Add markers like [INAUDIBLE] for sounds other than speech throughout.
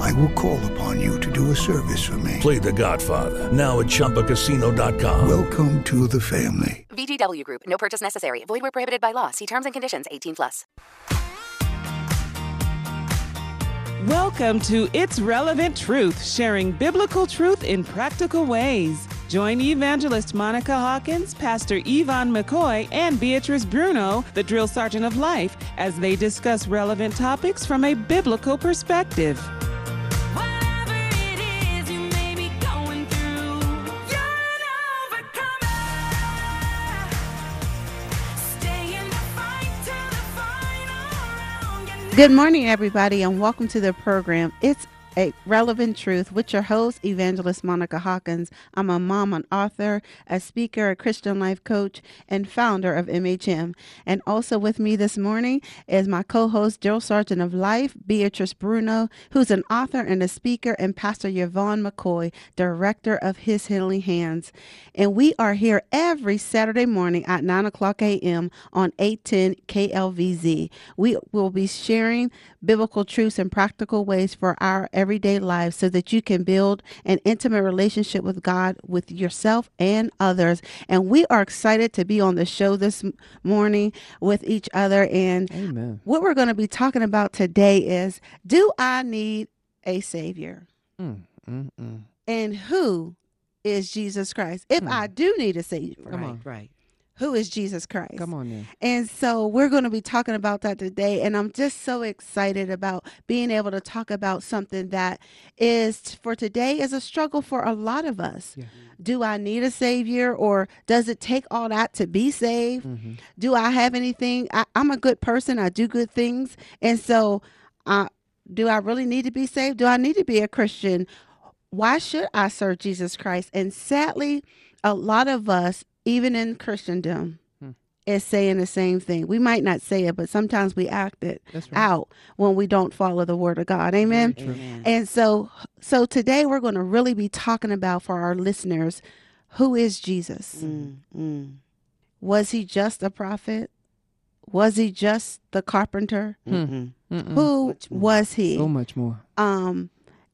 I will call upon you to do a service for me. Play The Godfather now at ChumbaCasino.com. Welcome to the family. VGW Group. No purchase necessary. Void where prohibited by law. See terms and conditions. 18 plus. Welcome to It's Relevant Truth, sharing biblical truth in practical ways. Join evangelist Monica Hawkins, Pastor Yvonne McCoy, and Beatrice Bruno, the drill sergeant of life, as they discuss relevant topics from a biblical perspective. Good morning, everybody, and welcome to the program. It's a relevant truth with your host, Evangelist Monica Hawkins. I'm a mom, an author, a speaker, a Christian life coach, and founder of MHM. And also with me this morning is my co-host, Drill Sergeant of Life, Beatrice Bruno, who's an author and a speaker, and Pastor Yvonne McCoy, director of His Healing Hands. And we are here every Saturday morning at 9 o'clock a.m. on 810 KLVZ. We will be sharing biblical truths and practical ways for our everyday lives so that you can build an intimate relationship with God, with yourself, and others. And we are excited to be on the show this morning with each other. And Amen. what we're going to be talking about today is Do I need a Savior? Mm, mm, mm. And who is Jesus Christ? If I do need a Savior, Come on. Right. Who is Jesus Christ? Come on now. And so we're going to be talking about that today. And I'm just so excited about being able to talk about something that is for today is a struggle for a lot of us. Yeah. Do I need a savior or does it take all that to be saved? Mm-hmm. Do I have anything? I, I'm a good person. I do good things. And so uh, do I really need to be saved? Do I need to be a Christian? Why should I serve Jesus Christ? And sadly, a lot of us, even in Christendom, Hmm. is saying the same thing. We might not say it, but sometimes we act it right. out when we don't follow the word of God. Amen. Amen. And so so today we're going to really be talking about for our listeners who is Jesus? Mm, mm, Was he just a prophet? Was he just the carpenter? Mm-mm. Who was he? So much more. Um,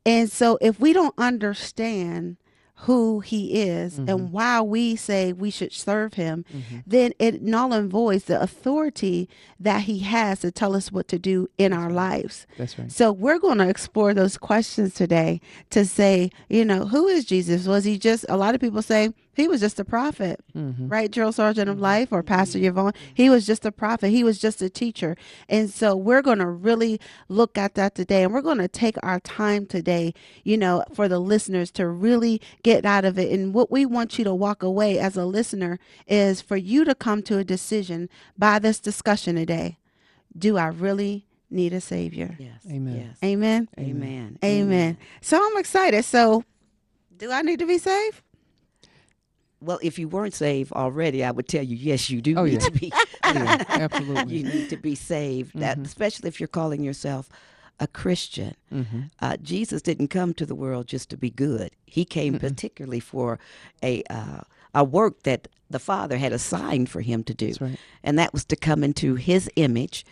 and so if we don't understand who he is Mhm. and why we say we should serve him, Mhm. then it null and voids the authority that he has to tell us what to do in our lives. That's right. So we're going to explore those questions today to say, you know, who is Jesus? Was he just, a lot of people say he was just a prophet, Mm-hmm. right? Drill Sergeant of Life or Pastor Yvonne. He was just a prophet. He was just a teacher. And so we're going to really look at that today. And we're going to take our time today, you know, for the listeners to really get out of it. And what we want you to walk away as a listener is for you to come to a decision by this discussion today. Do I really need a savior? Yes. Amen. Yes. Amen. Amen. Amen. So I'm excited. So do I need to be saved? Well, if you weren't saved already, I would tell you, yes, you do Oh, need yeah. to be. [LAUGHS] Yeah, absolutely. you need to be saved. That, Mhm. especially if you're calling yourself a Christian. Mm-hmm. Uh, Jesus didn't come to the world just to be good. He came particularly for a uh, a work that the Father had assigned for him to do, That's right. and that was to come into His image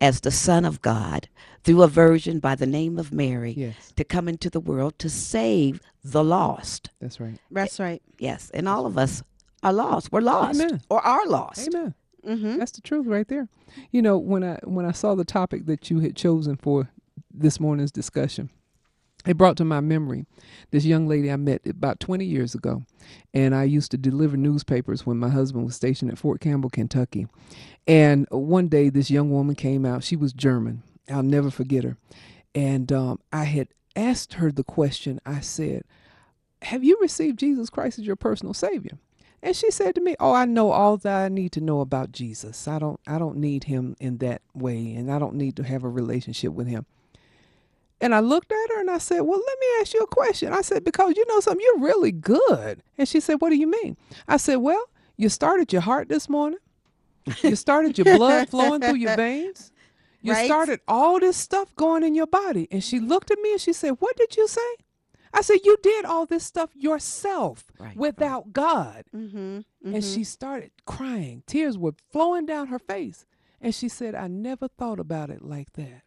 as the Son of God through a virgin by the name of Mary Yes. to come into the world to save the lost. That's right. That's right. Yes, and all of us are lost. We're lost Amen. or are lost. Amen. Mm-hmm. That's the truth right there. You know, when I when I saw the topic that you had chosen for this morning's discussion, it brought to my memory this young lady I met about 20 years ago. And I used to deliver newspapers when my husband was stationed at Fort Campbell, Kentucky. And one day, this young woman came out. She was German. I'll never forget her. And um, I had asked her the question I said, Have you received Jesus Christ as your personal Savior? And she said to me, "Oh, I know all that I need to know about Jesus. I don't I don't need him in that way and I don't need to have a relationship with him." And I looked at her and I said, "Well, let me ask you a question." I said, "Because you know something, you're really good." And she said, "What do you mean?" I said, "Well, You started your heart this morning. You started your blood [LAUGHS] flowing through your veins. You Right. started all this stuff going in your body. And she looked at me and she said, What did you say? I said, You did all this stuff yourself Right, without God. Mm-hmm. And she started crying. Tears were flowing down her face. And she said, I never thought about it like that.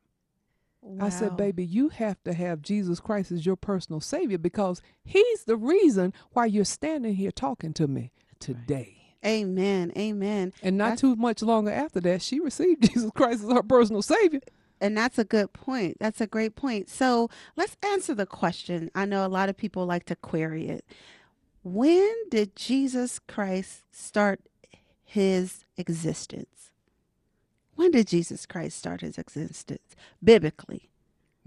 I said, baby, you have to have Jesus Christ as your personal savior because he's the reason why you're standing here talking to me today. Amen. Amen. And not That's- too much longer after that, she received [LAUGHS] Jesus Christ as her personal savior. And that's a good point. That's a great point. So let's answer the question. I know a lot of people like to query it. When did Jesus Christ start his existence? When did Jesus Christ start his existence? Biblically.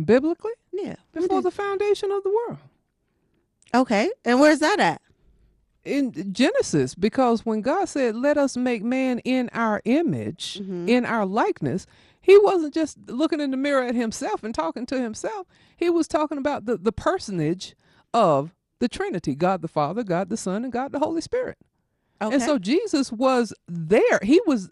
Biblically, Yeah. before the foundation of the world. Okay. And where's that at? in Genesis because when God said, "Let us make man in our image, Mhm. in our likeness," He wasn't just looking in the mirror at Himself and talking to Himself. He was talking about the the personage of the Trinity: God the Father, God the Son, and God the Holy Spirit. Okay. And so Jesus was there. He was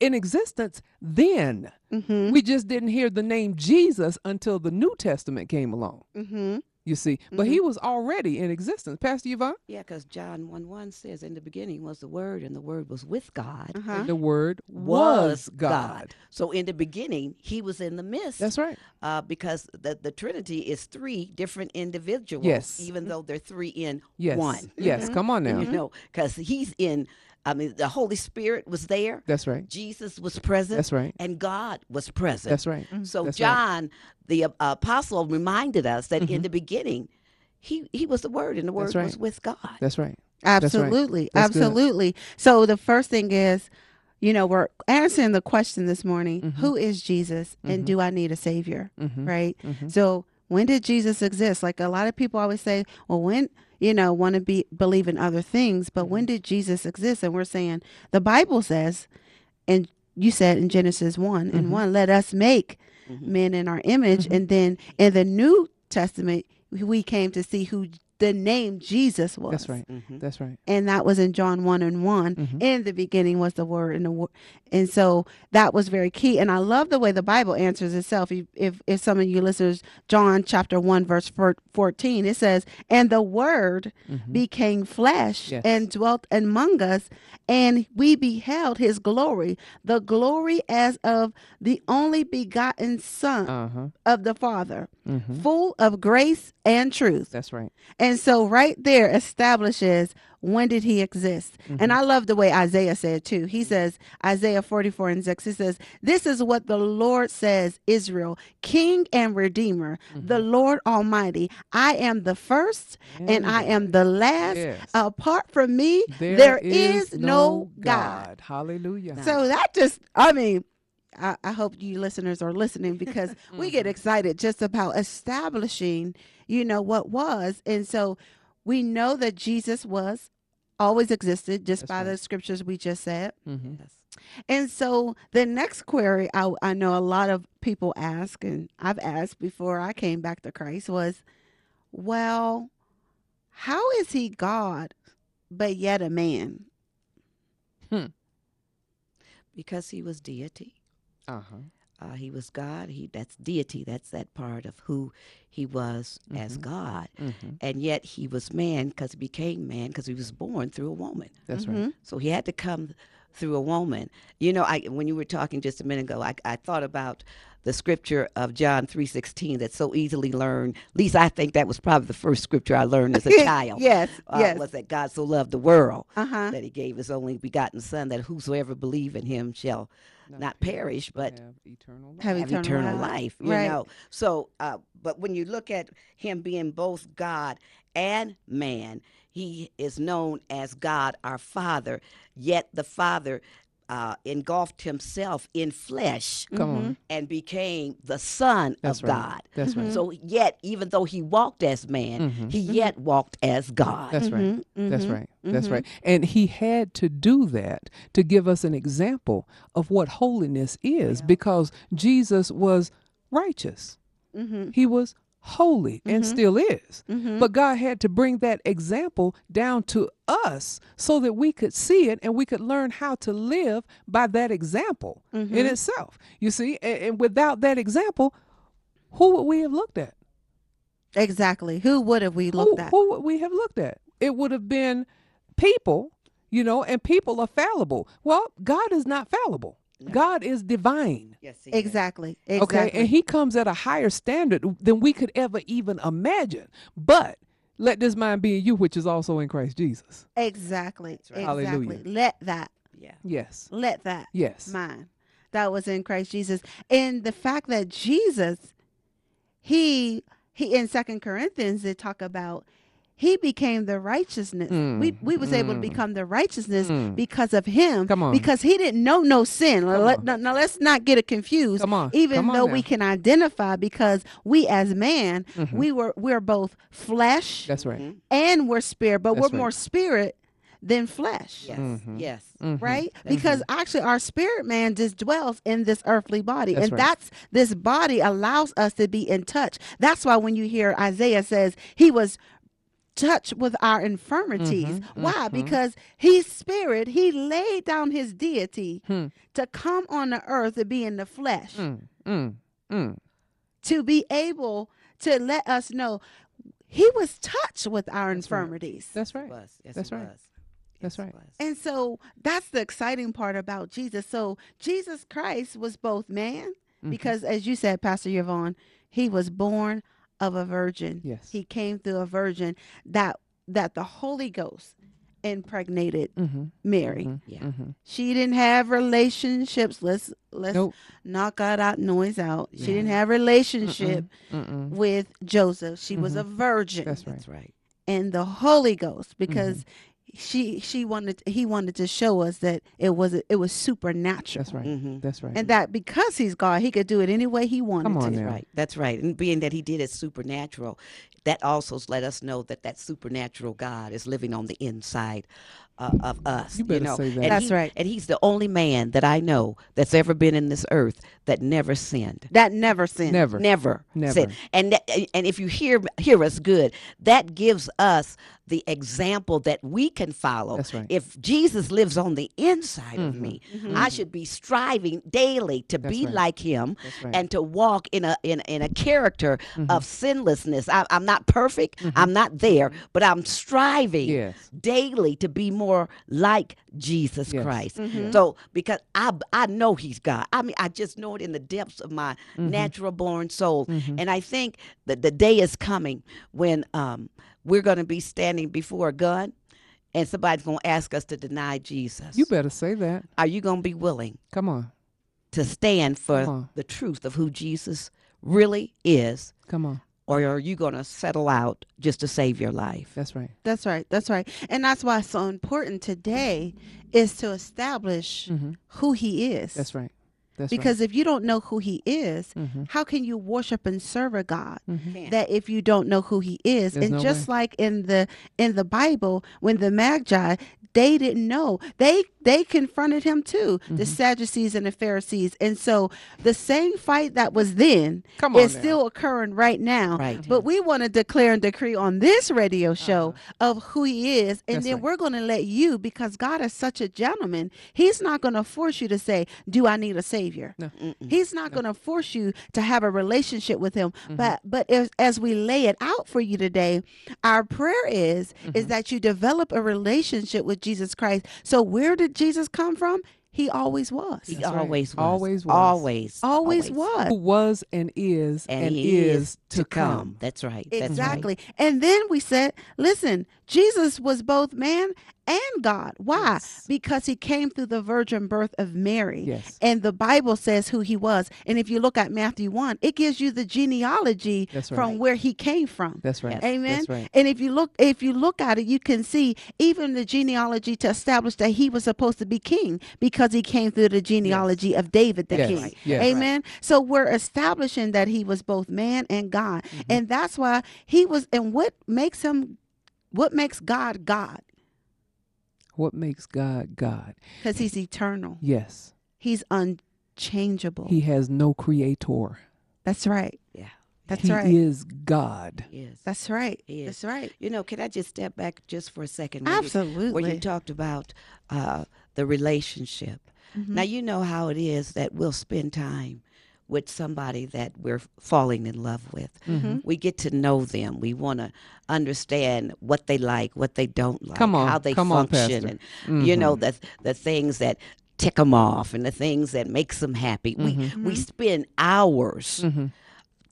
in existence then. mm-hmm. We just didn't hear the name Jesus until the New Testament came along. Mm-hmm. You see, but he was already in existence. Pastor Yvonne, Yeah, because John 1 1 says, In the beginning was the Word, and the Word was with God. Uh-huh. the Word was God. So in the beginning, He was in the midst. That's right. Uh, because the, the Trinity is three different individuals, Yes. even though they're three in Yes. one. Yes. Come on now. You know, because He's in, I mean, the Holy Spirit was there. That's right. Jesus was present. That's right. And God was present. That's right. So That's right. John, the uh, apostle, reminded us that in the beginning, he he was the Word, and the Word Mm-hmm. Was with God. That's right. That's right. Absolutely. That's good. Absolutely. So the first thing is, you know, we're answering the question this morning Mm-hmm. who is Jesus and do I need a savior? Mhm. Right? Mhm. So when did Jesus exist? Like a lot of people always say, well, when, you know, want to be believe in other things, but Mm-hmm. when did Jesus exist? And we're saying the Bible says, and you said in Genesis one Mm-hmm. and one, let us make men in our image. And then in the New Testament, we came to see who the name Jesus was That's right. That's right. and that was in John 1 and one Mm-hmm. In the beginning was the word and the word. And so that was very key. And I love the way the Bible answers itself. If, if, if some of you listeners, John chapter 1, verse 14, it says, And the word became flesh Mm-hmm. Yes. and dwelt among us, and we beheld his glory, the glory as of the only begotten Son Uh huh. of the Father, Mhm. full of grace and truth. That's right. And so right there establishes when did he exist. And mm-hmm. I love the way Isaiah said too. He says, Isaiah 44 and 6, he says, This is what the Lord says, Israel, King and Redeemer, mm-hmm. the Lord Almighty. I am the first and I mm. am the last. Yes. Apart from me, there is, no God. Hallelujah. So that just, I mean, I, I hope you listeners are listening because [LAUGHS] we get excited just about establishing, you know, what was. And so we know that Jesus was always existed just That's by the scriptures we just said. Mhm. And so the next query I, I know a lot of people ask, and I've asked before I came back to Christ, was, well, how is he God, but yet a man? because he was deity. Uh huh. Uh, he was God. He that's deity. That's that part of who he was as God. Mhm. And yet he was man because he became man because he was born through a woman. That's Mm-hmm. right. So he had to come through a woman. You know, I when you were talking just a minute ago, I, I thought about the scripture of John three sixteen that's so easily learned. At least I think that was probably the first scripture I learned as a [LAUGHS] child. Yes, uh, yes. was that God so loved the world Uh-huh. that He gave His only begotten Son, that whosoever believe in Him shall not, perish but Have eternal life. Have have eternal eternal, life. life. You Right. know. So, uh, but when you look at him being both God and man, he is known as God, our Father. Yet the Father uh, engulfed himself in flesh Come Mm-hmm. on. and became the Son That's of right. God. That's right. So yet, even though he walked as man, Mhm. he yet walked as God. That's right. Mm-hmm. That's right. That's right. And he had to do that to give us an example of what holiness is because Jesus was righteous. Mm-hmm. He was holy and still is. Mhm. But God had to bring that example down to us so that we could see it and we could learn how to live by that example in itself. You see, and, and without that example, who would we have looked at? Exactly. Who would have we who, looked at? who would we have looked at? It would have been people, you know, and people are fallible. Well, God is not fallible. God is divine. Yes, he is. Exactly. Exactly. Okay, and he comes at a higher standard than we could ever even imagine. But let this mind be in you, which is also in Christ Jesus. exactly. right. Exactly. Hallelujah. Let that. Yeah. Yes. Let that. Yes. Mind That was in Christ Jesus. And the fact that Jesus, he he in Second Corinthians they talk about he became the righteousness. we we was able to become the righteousness because of him. Mm. Come on. Because he didn't know no sin. Now, Let, now, now, let's not get it confused. Come on. Even Come though now. we can identify because we as man, Mm-hmm. we were we're both flesh That's right. and we're spirit, but That's we're more spirit than flesh Yes. Mm-hmm. Yes. right? Because actually, our spirit man just dwells in this earthly body, That's and right. that's this body allows us to be in touch. That's why when you hear Isaiah says he was touched with our infirmities, Mm-hmm, why? Because he's spirit. He laid down his deity Hmm. to come on the earth to be in the flesh, Mm, mm, mm. to be able to let us know. He was touched with our That's right. infirmities. That's right. Yes, That's right. was. That's right. And so that's the exciting part about Jesus. So Jesus Christ was both man, Mm-hmm. because as you said, Pastor Yvonne, he was born of a virgin. Yes. He came through a virgin that that the Holy Ghost impregnated Mm-hmm. Mary. Yeah. Mm-hmm. She didn't have relationships. Let's let's Nope. knock all that noise out. She didn't have relationship Mm-mm. with Joseph. She was a virgin Mm-hmm. That's right. That's right. and the Holy Ghost Mm-hmm. because she she wanted he wanted to show us that it was it was supernatural. That's right. Mhm. That's right. And that because he's God, he could do it any way he wanted Come on to. That's now. right. That's right. And being that he did it supernatural, that also let us know that that supernatural God is living on the inside uh, of us. You better know? say that. And That's he- right. And he's the only man that I know that's ever been in this earth that never sinned. That never sinned. Never. Never, Never. sinned. And that, and if you hear hear us good, that gives us the example that we can follow. That's right. If Jesus lives on the inside of mm-hmm. me, mm-hmm. I should be striving daily to That's be right. like Him right. and to walk in a in, in a character mm-hmm. of sinlessness. I, I'm not perfect. I'm not there, but I'm striving Yes. daily to be more like Jesus Yes. Christ. So because I I know He's God. I mean, I just know it in the depths of my natural born soul, and I think that the day is coming when um, we're going to be standing before a gun. And somebody's going to ask us to deny Jesus. You better say that. Are you going to be willing Come on. to stand for the truth of who Jesus really is? Come on. Or are you going to settle out just to save your life? That's right. That's right. That's right. And that's why it's so important today is to establish who he is. Mm-hmm. That's right. That's because if you don't know who he is, Mm-hmm. how can you worship and serve a God that if you don't know who he is? There's and no just way. like in the in the Bible, when the Magi they didn't know, they they confronted him too, Mm-hmm. the Sadducees and the Pharisees. And so the same fight that was then Come on is now. still occurring right now. Right. But we want to declare and decree on this radio show of who he is. And Uh-huh. That's then right. we're going to let you, because God is such a gentleman, he's not going to force you to say, Do I need a savior? No. He's not going to force you to have a relationship with him. Mm-hmm. But but as, as we lay it out for you today, our prayer is Mm-hmm. is that you develop a relationship with Jesus Christ. So where did Jesus come from? He always was. He That's right. always was. Always was. Always. always was. Who was and is and, And, he is, to come. That's right. That's right. Exactly. And then we said, listen, Jesus was both man and God. Why? Yes. Because he came through the virgin birth of Mary. Yes. And the Bible says who he was. And if you look at Matthew 1, it gives you the genealogy That's from where he came from. That's right. Amen. That's right. And if you look if you look at it, you can see even the genealogy to establish that he was supposed to be king because he came through the genealogy of David the Yes. king. Right. Yes. Amen. So we're establishing that he was both man and God. Mm-hmm. And that's why he was and what makes him what makes God God? What makes God God? Because he's eternal. Yes. He's unchangeable. He has no creator. that's right. Yeah. That's he right. He is God. Yes. That's right. He is. That's right. You know, can I just step back just for a second? Where you- where you talked about uh, the relationship. Mm-hmm. Now, you know how it is that we'll spend time with somebody that we're falling in love with. Mm-hmm. We get to know them. We want to understand what they like, what they don't like, Come on, how they come on, function, Pastor. and you know the the things that tick them off and the things that makes them happy. Mm-hmm. We we spend hours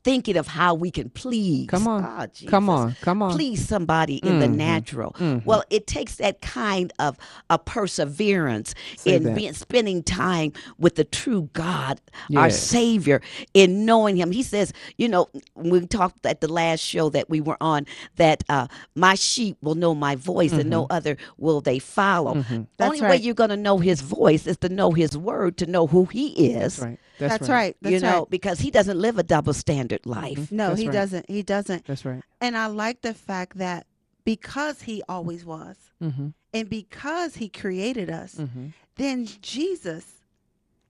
thinking of how we can please. Come on. Ah, Come on. Come on. Please somebody in the natural. Well, it takes that kind of a perseverance Say in being spending time with the true God, our Savior, in knowing Him. He says, you know, we talked at the last show that we were on that uh, my sheep will know my voice, and no other will they follow. The That's only way you're going to know His voice is to know His word, to know who He is. Right. That's, That's right. That's you know, right. because He doesn't live a double standard life. No, That's he right. doesn't. He doesn't. That's right. And I like the fact that because he always was, Mm-hmm. and because he created us, Mm-hmm. then Jesus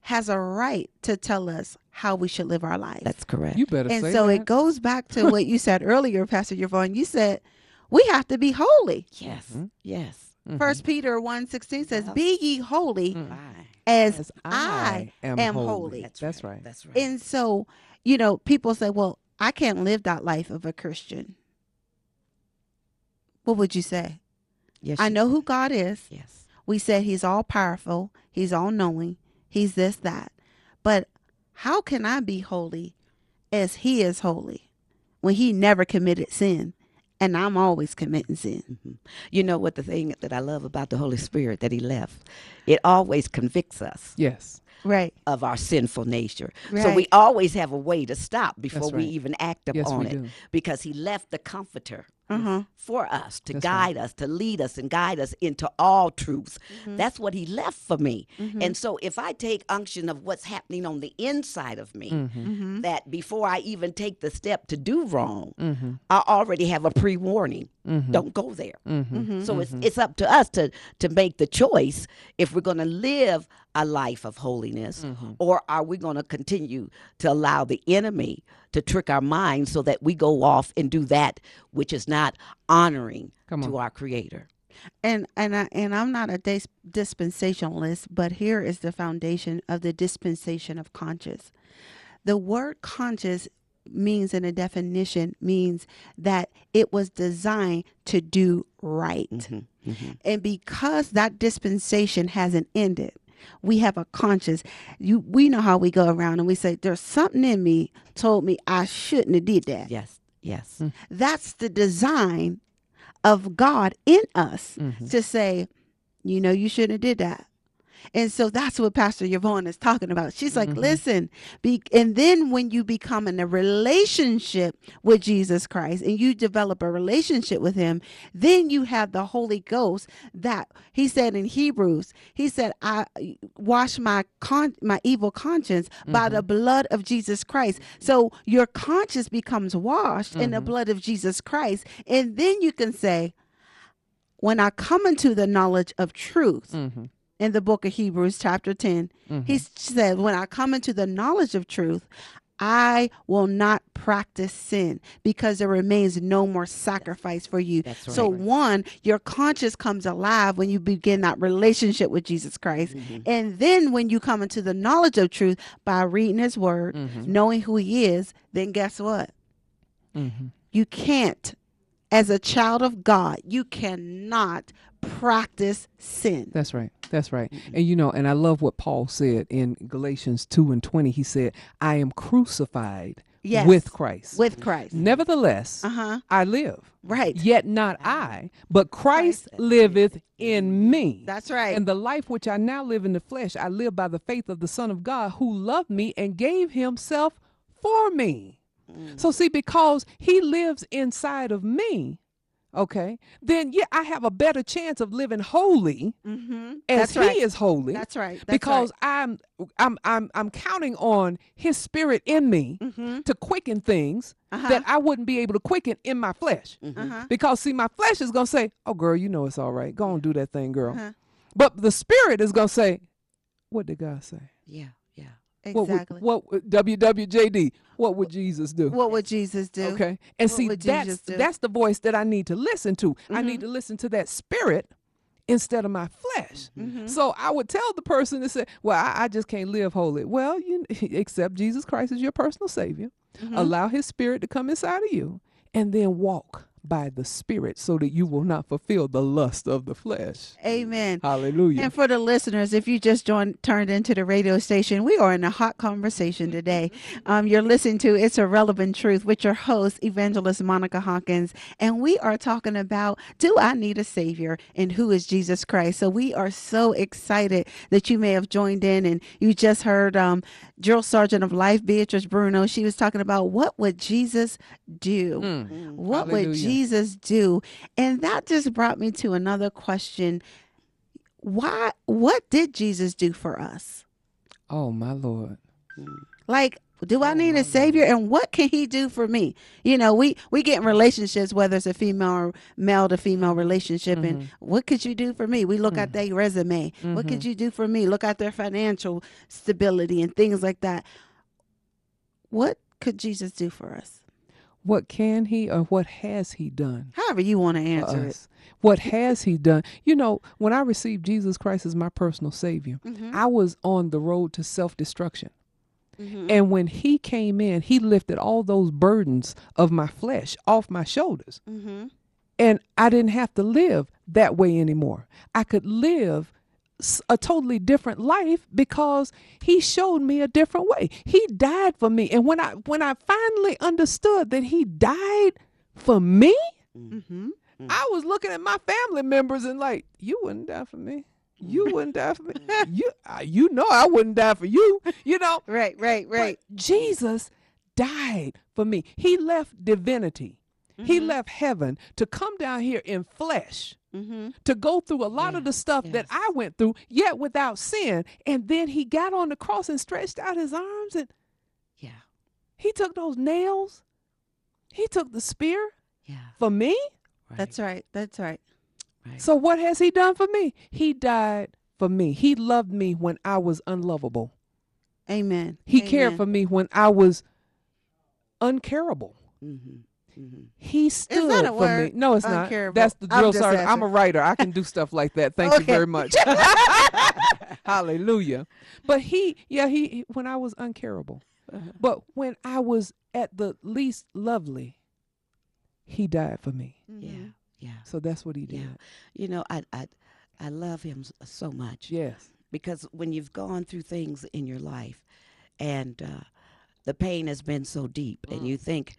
has a right to tell us how we should live our life. That's correct. You better and say so that. it goes back to what you said earlier, Pastor Yvonne. You said we have to be holy. Yes. Yes, Mm-hmm. First Peter 1 16 says, Be ye holy Mm. As, As I, am, holy. That's right. That's right. And so, you know, people say, Well, I can't live that life of a Christian. What would you say? yes, I you- know who God is. Yes. We said he's all powerful, he's all knowing, he's this, that. But how can I be holy as he is holy when he never committed sin and I'm always committing sin? Mm-hmm. You know what the thing that I love about the Holy Spirit that He left? It always convicts us Yes. Right. of our sinful nature. Right. So we always have a way to stop before That's we even act Yes, upon we it do. because He left the Comforter. Uh-huh. For us to That's guide us, to lead us, and guide us into all truth. Mm-hmm. That's what he left for me. And so, if I take unction of what's happening on the inside of me, Mm-hmm. that before I even take the step to do wrong, I already have a pre warning. Don't go there. Mm-hmm. So it's it's up to us to to make the choice if we're going to live a life of holiness, or are we going to continue to allow the enemy to trick our minds so that we go off and do that which is not honoring Come to our Creator. And and I, and I'm not a dis- dispensationalist, but here is the foundation of the dispensation of conscious. The word conscious means in a definition means that it was designed to do right. Mm-hmm. Mm-hmm. And because that dispensation hasn't ended, we have a conscience. You we know how we go around and we say there's something in me told me I shouldn't have did that. Yes, yes. Mm. That's the design of God in us mm-hmm. to say, you know, you shouldn't have did that. And so that's what Pastor Yvonne is talking about. She's like, mm-hmm. listen, be, and then when you become in a relationship with Jesus Christ and you develop a relationship with him, then you have the Holy Ghost that he said in Hebrews, he said, I wash my con- my evil conscience by the mm-hmm. blood of Jesus Christ. So your conscience becomes washed in the mm-hmm. blood of Jesus Christ. And then you can say, when I come into the knowledge of truth, in the book of Hebrews, chapter 10, he mm-hmm. said, When I come into the knowledge of truth, I will not practice sin because there remains no more sacrifice for you. That's So, one, your conscience comes alive when you begin that relationship with Jesus Christ. Mm-hmm. And then, when you come into the knowledge of truth by reading his word, mm-hmm. knowing who he is, then guess what? You can't, as a child of God, you cannot practice sin. That's right. That's right. And you know, and I love what Paul said in Galatians 2 and 20. He said, I am crucified Yes. with Christ. With Christ. Nevertheless, Uh-huh. I live. Right. Yet not I, but Christ liveth in me. That's right. And the life which I now live in the flesh, I live by the faith of the Son of God who loved me and gave himself for me. Mm. So, see, because he lives inside of me, okay, then yeah, I have a better chance of living holy Mm-hmm. as That's he right. is holy. That's right. That's because I'm I'm I'm I'm counting on his spirit in me to quicken things Mm-hmm. Uh-huh. that I wouldn't be able to quicken in my flesh. Uh-huh. Because see, my flesh is gonna say, "Oh, girl, you know it's all right. Go on, do that thing, girl." Uh-huh. But the spirit is gonna say, "What did God say?" Yeah, yeah. Exactly. What would, what WWJD? What would Jesus do? What would Jesus do? Okay. And What see that's that's the voice that I need to listen to. I Mm-hmm. need to listen to that spirit instead of my flesh. Mm-hmm. So I would tell the person to say, "Well, I, I just can't live holy." Well, you [LAUGHS] accept Jesus Christ as your personal savior. Mm-hmm. Allow his spirit to come inside of you and then walk by the spirit so that you will not fulfill the lust of the flesh. Amen. Hallelujah. And for the listeners, if you just joined, turned into the radio station, we are in a hot conversation today. [LAUGHS] Um, you're listening to It's a Relevant Truth with your host, Evangelist Monica Hawkins. And we are talking about Do I Need a Savior? and who is Jesus Christ? So we are so excited that you may have joined in and you just heard um, Drill Sergeant of Life, Beatrice Bruno. She was talking about what would Jesus do? What would Hallelujah. Jesus do? And that just brought me to another question. Why what did jesus do for us? Oh my Lord. like do i oh, need a savior? And what can he do for me? You know we we get in relationships whether it's a female or male to female relationship and mm-hmm. what could you do for me? We look at mm. their resume. What could mm-hmm. you do for me? Look at their financial stability and things like that. What could jesus do for us What can he or what has he done? however you want to answer it? What has he done? You know, when I received Jesus Christ as my personal savior, Mm-hmm. I was on the road to self destruction. And when he came in, he lifted all those burdens of my flesh off my shoulders. Mm-hmm. And I didn't have to live that way anymore. I could live a totally different life because he showed me a different way. He died for me. And when I when I finally understood that he died for me, Mm-hmm. I was looking at my family members and like, you wouldn't die for me. You wouldn't die for me. [LAUGHS] You, you know, I wouldn't die for you. You know, right right right but Jesus died for me. He left divinity. He Mm-hmm. left heaven to come down here in flesh. mm-hmm. To go through a lot of the stuff that I went through, yet without sin. And then he got on the cross and stretched out his arms and Yeah. he took those nails. He took the spear Yeah. for me. Right. that's right that's right right. So what has he done for me? He died for me. He loved me when I was unlovable. amen He cared for me when I was uncareable. Mm-hmm. Mm-hmm. He stood that a for word? me. No, it's not. Uncareable. That's the drill just sergeant. I'm a writer. I can do stuff like that. Thank you very much. [LAUGHS] Hallelujah. But he, yeah, he he- when I was uncareable, Uh-huh. but when I was at the least lovely, he died for me. Yeah. Yeah. So that's what he did. Yeah. You know, I I I love him so much. Yes. because when you've gone through things in your life and uh, the pain has been so deep and you think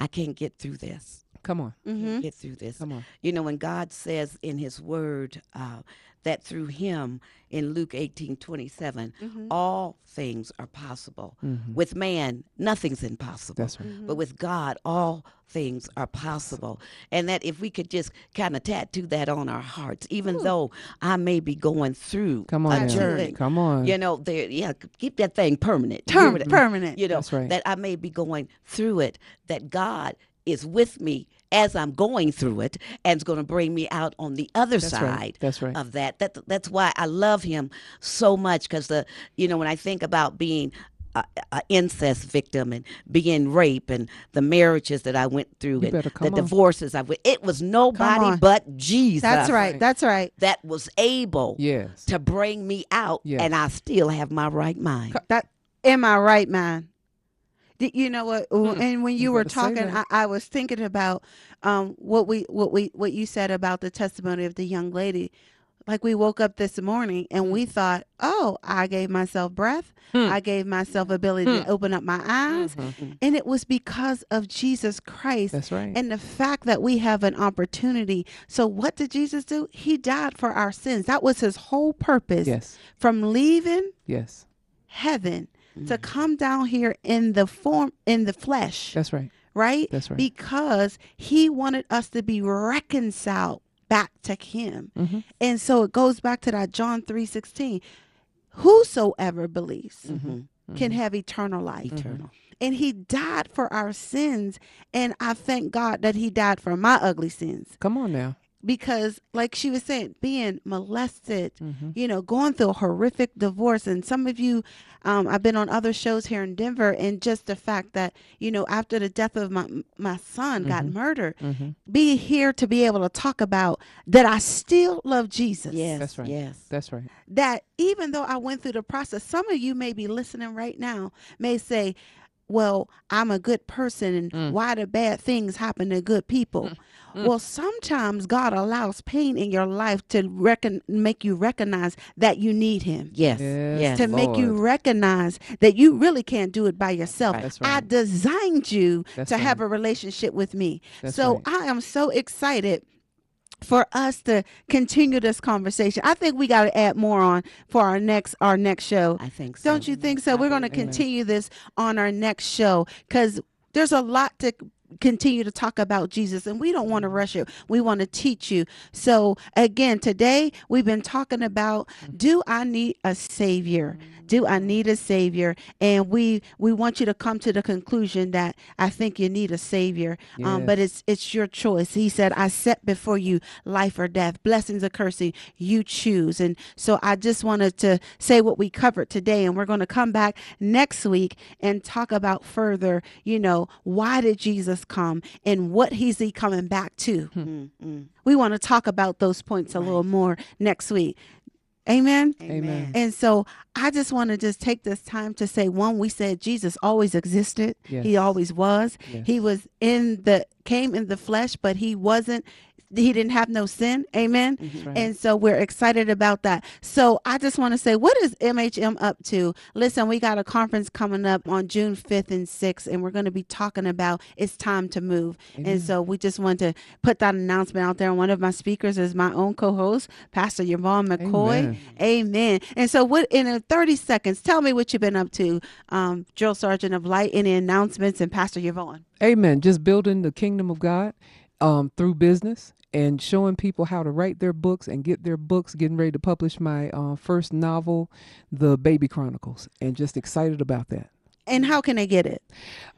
i can't get through this Come on. Mm-hmm. get through this Come on. you know when god says in his word uh, that through him in luke 18 27 Mm-hmm. all things are possible with man nothing's impossible That's right. Mm-hmm. but with god all things are possible and that if we could just kind of tattoo that on our hearts even though i may be going through Come a on. now. journey Come on. you know, there, yeah, keep that thing permanent. You Term, what I- permanent. You know, That's right. that I may be going through it, that God is with me as I'm going through it and it's going to bring me out on the other That's right. side That's right. of that. That that's why I love him so much because the you know when I think about being a, a incest victim and being raped and the marriages that I went through You and the on. divorces I went, it was nobody but Jesus. That's right. That's right. That was able Yes. to bring me out, Yes. and I still have my right mind. That am I right, man? You know what? Mm, and when you, You were talking, I. I was thinking about um, what we what we what you said about the testimony of the young lady. Like we woke up this morning and we mm. thought, "Oh, I gave myself breath. Hmm. I gave myself ability hmm. to open up my eyes." Mm-hmm. And it was because of Jesus Christ. That's right. And the fact that we have an opportunity. So what did Jesus do? He died for our sins. That was his whole purpose. Yes. From leaving Yes. heaven to come down here in the form in the flesh That's right. right That's right. because he wanted us to be reconciled back to him Mm-hmm. and so it goes back to that john 3.16 whosoever believes Mm-hmm. can have eternal life Eternal. and he died for our sins and i thank god that he died for my ugly sins Come on now. Because like she was saying being molested Mm-hmm. you know going through a horrific divorce and some of you um, i've been on other shows here in denver and just the fact that you know after the death of my my son got Mm-hmm. murdered be here to be able to talk about that i still love jesus Yes. That's right. Yes. That's right. that even though I went through the process, some of you may be listening right now, may say, well, I'm a good person and Mm. why do bad things happen to good people? Well, sometimes God allows pain in your life to reckon make you recognize that you need him. Yes. Yes, Yes. To make you recognize that you really can't do it by yourself. That's I designed you That's to have a relationship with me. That's so right. I am so excited for us to continue this conversation. I think we got to add more on for our next our next show. I think so. Don't you think so? We're going to continue this on our next show cuz there's a lot to continue to talk about Jesus and we don't want to mm-hmm. rush it. We want to teach you. So again, today we've been talking about do I need a savior? Mm-hmm. Do I need a savior? And we we want you to come to the conclusion that I think you need a savior. Um, but it's it's your choice. He said, "I set before you life or death, blessings or cursing. You choose." And so I just wanted to say what we covered today, and we're going to come back next week and talk about further. You know, why did Jesus come, and what he's he coming back to? Mm-hmm. We want to talk about those points a little more next week. Amen. Amen. And so I just want to just take this time to say one, we said Jesus always existed. He always was. Yes. He was in the came in the flesh, but he wasn't he didn't have no sin. Amen. right. And so we're excited about that. So I just want to say, what is MHM up to? Listen, we got a conference coming up on June 5th and 6th, and we're going to be talking about it's time to move. And so we just want to put that announcement out there. And one of my speakers is my own co-host, Pastor Yvonne McCoy. Amen. Amen. And so, what in uh, 30 seconds, tell me what you've been up to, um, Drill Sergeant of Life, any announcements, and Pastor Yvonne. Amen. Just building the kingdom of God um, through business and showing people how to write their books and get their books. Getting ready to publish my uh, first novel, The Baby Chronicles, and just excited about that. And how can they get it?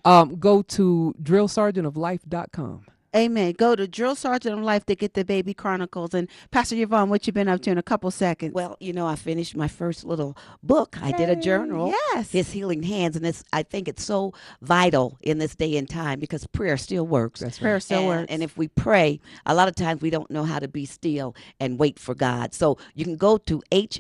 Um, go to drillsergeantoflife.com. Amen. Go to Drill Sergeant of Life to get the Baby Chronicles. And Pastor Yvonne, what you been up to in a couple seconds? Well, you know, I finished my first little book. I did a journal. yes. His healing hands, and it's. I think it's so vital in this day and time because prayer still works. That's Prayer still and, works. And if we pray, a lot of times we don't know how to be still and wait for God. So you can go to hhhands.net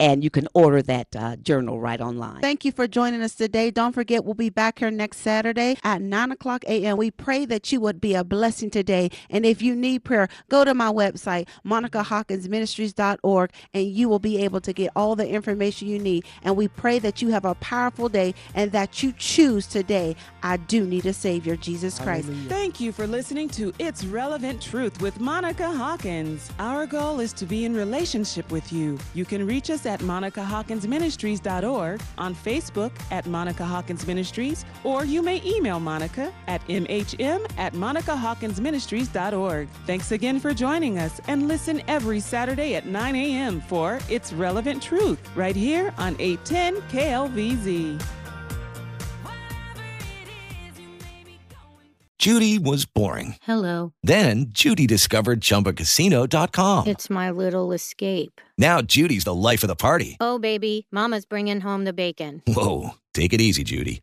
and you can order that uh, journal right online. Thank you for joining us today. Don't forget, we'll be back here next Saturday at 9 o'clock a.m. We pray that you would be a blessing today. And if you need prayer, go to my website, monicahawkinsministries.org, and you will be able to get all the information you need. And we pray that you have a powerful day and that you choose today. I do need a Savior, Jesus Christ. Thank you for listening to It's Relevant Truth with Monica Hawkins. Our goal is to be in relationship with you. You can reach us at monicahawkinsministries.org, on Facebook at Monica Hawkins Ministries, or you may email Monica at mhm at monicahawkinsministries.org. Thanks again for joining us and listen every Saturday at 9 a.m. for It's Relevant Truth right here on 810 KLVZ. Judy was boring. Hello. Then Judy discovered ChumbaCasino.com. It's my little escape. Now Judy's the life of the party. Oh, baby, Mama's bringing home the bacon. Whoa, take it easy, Judy.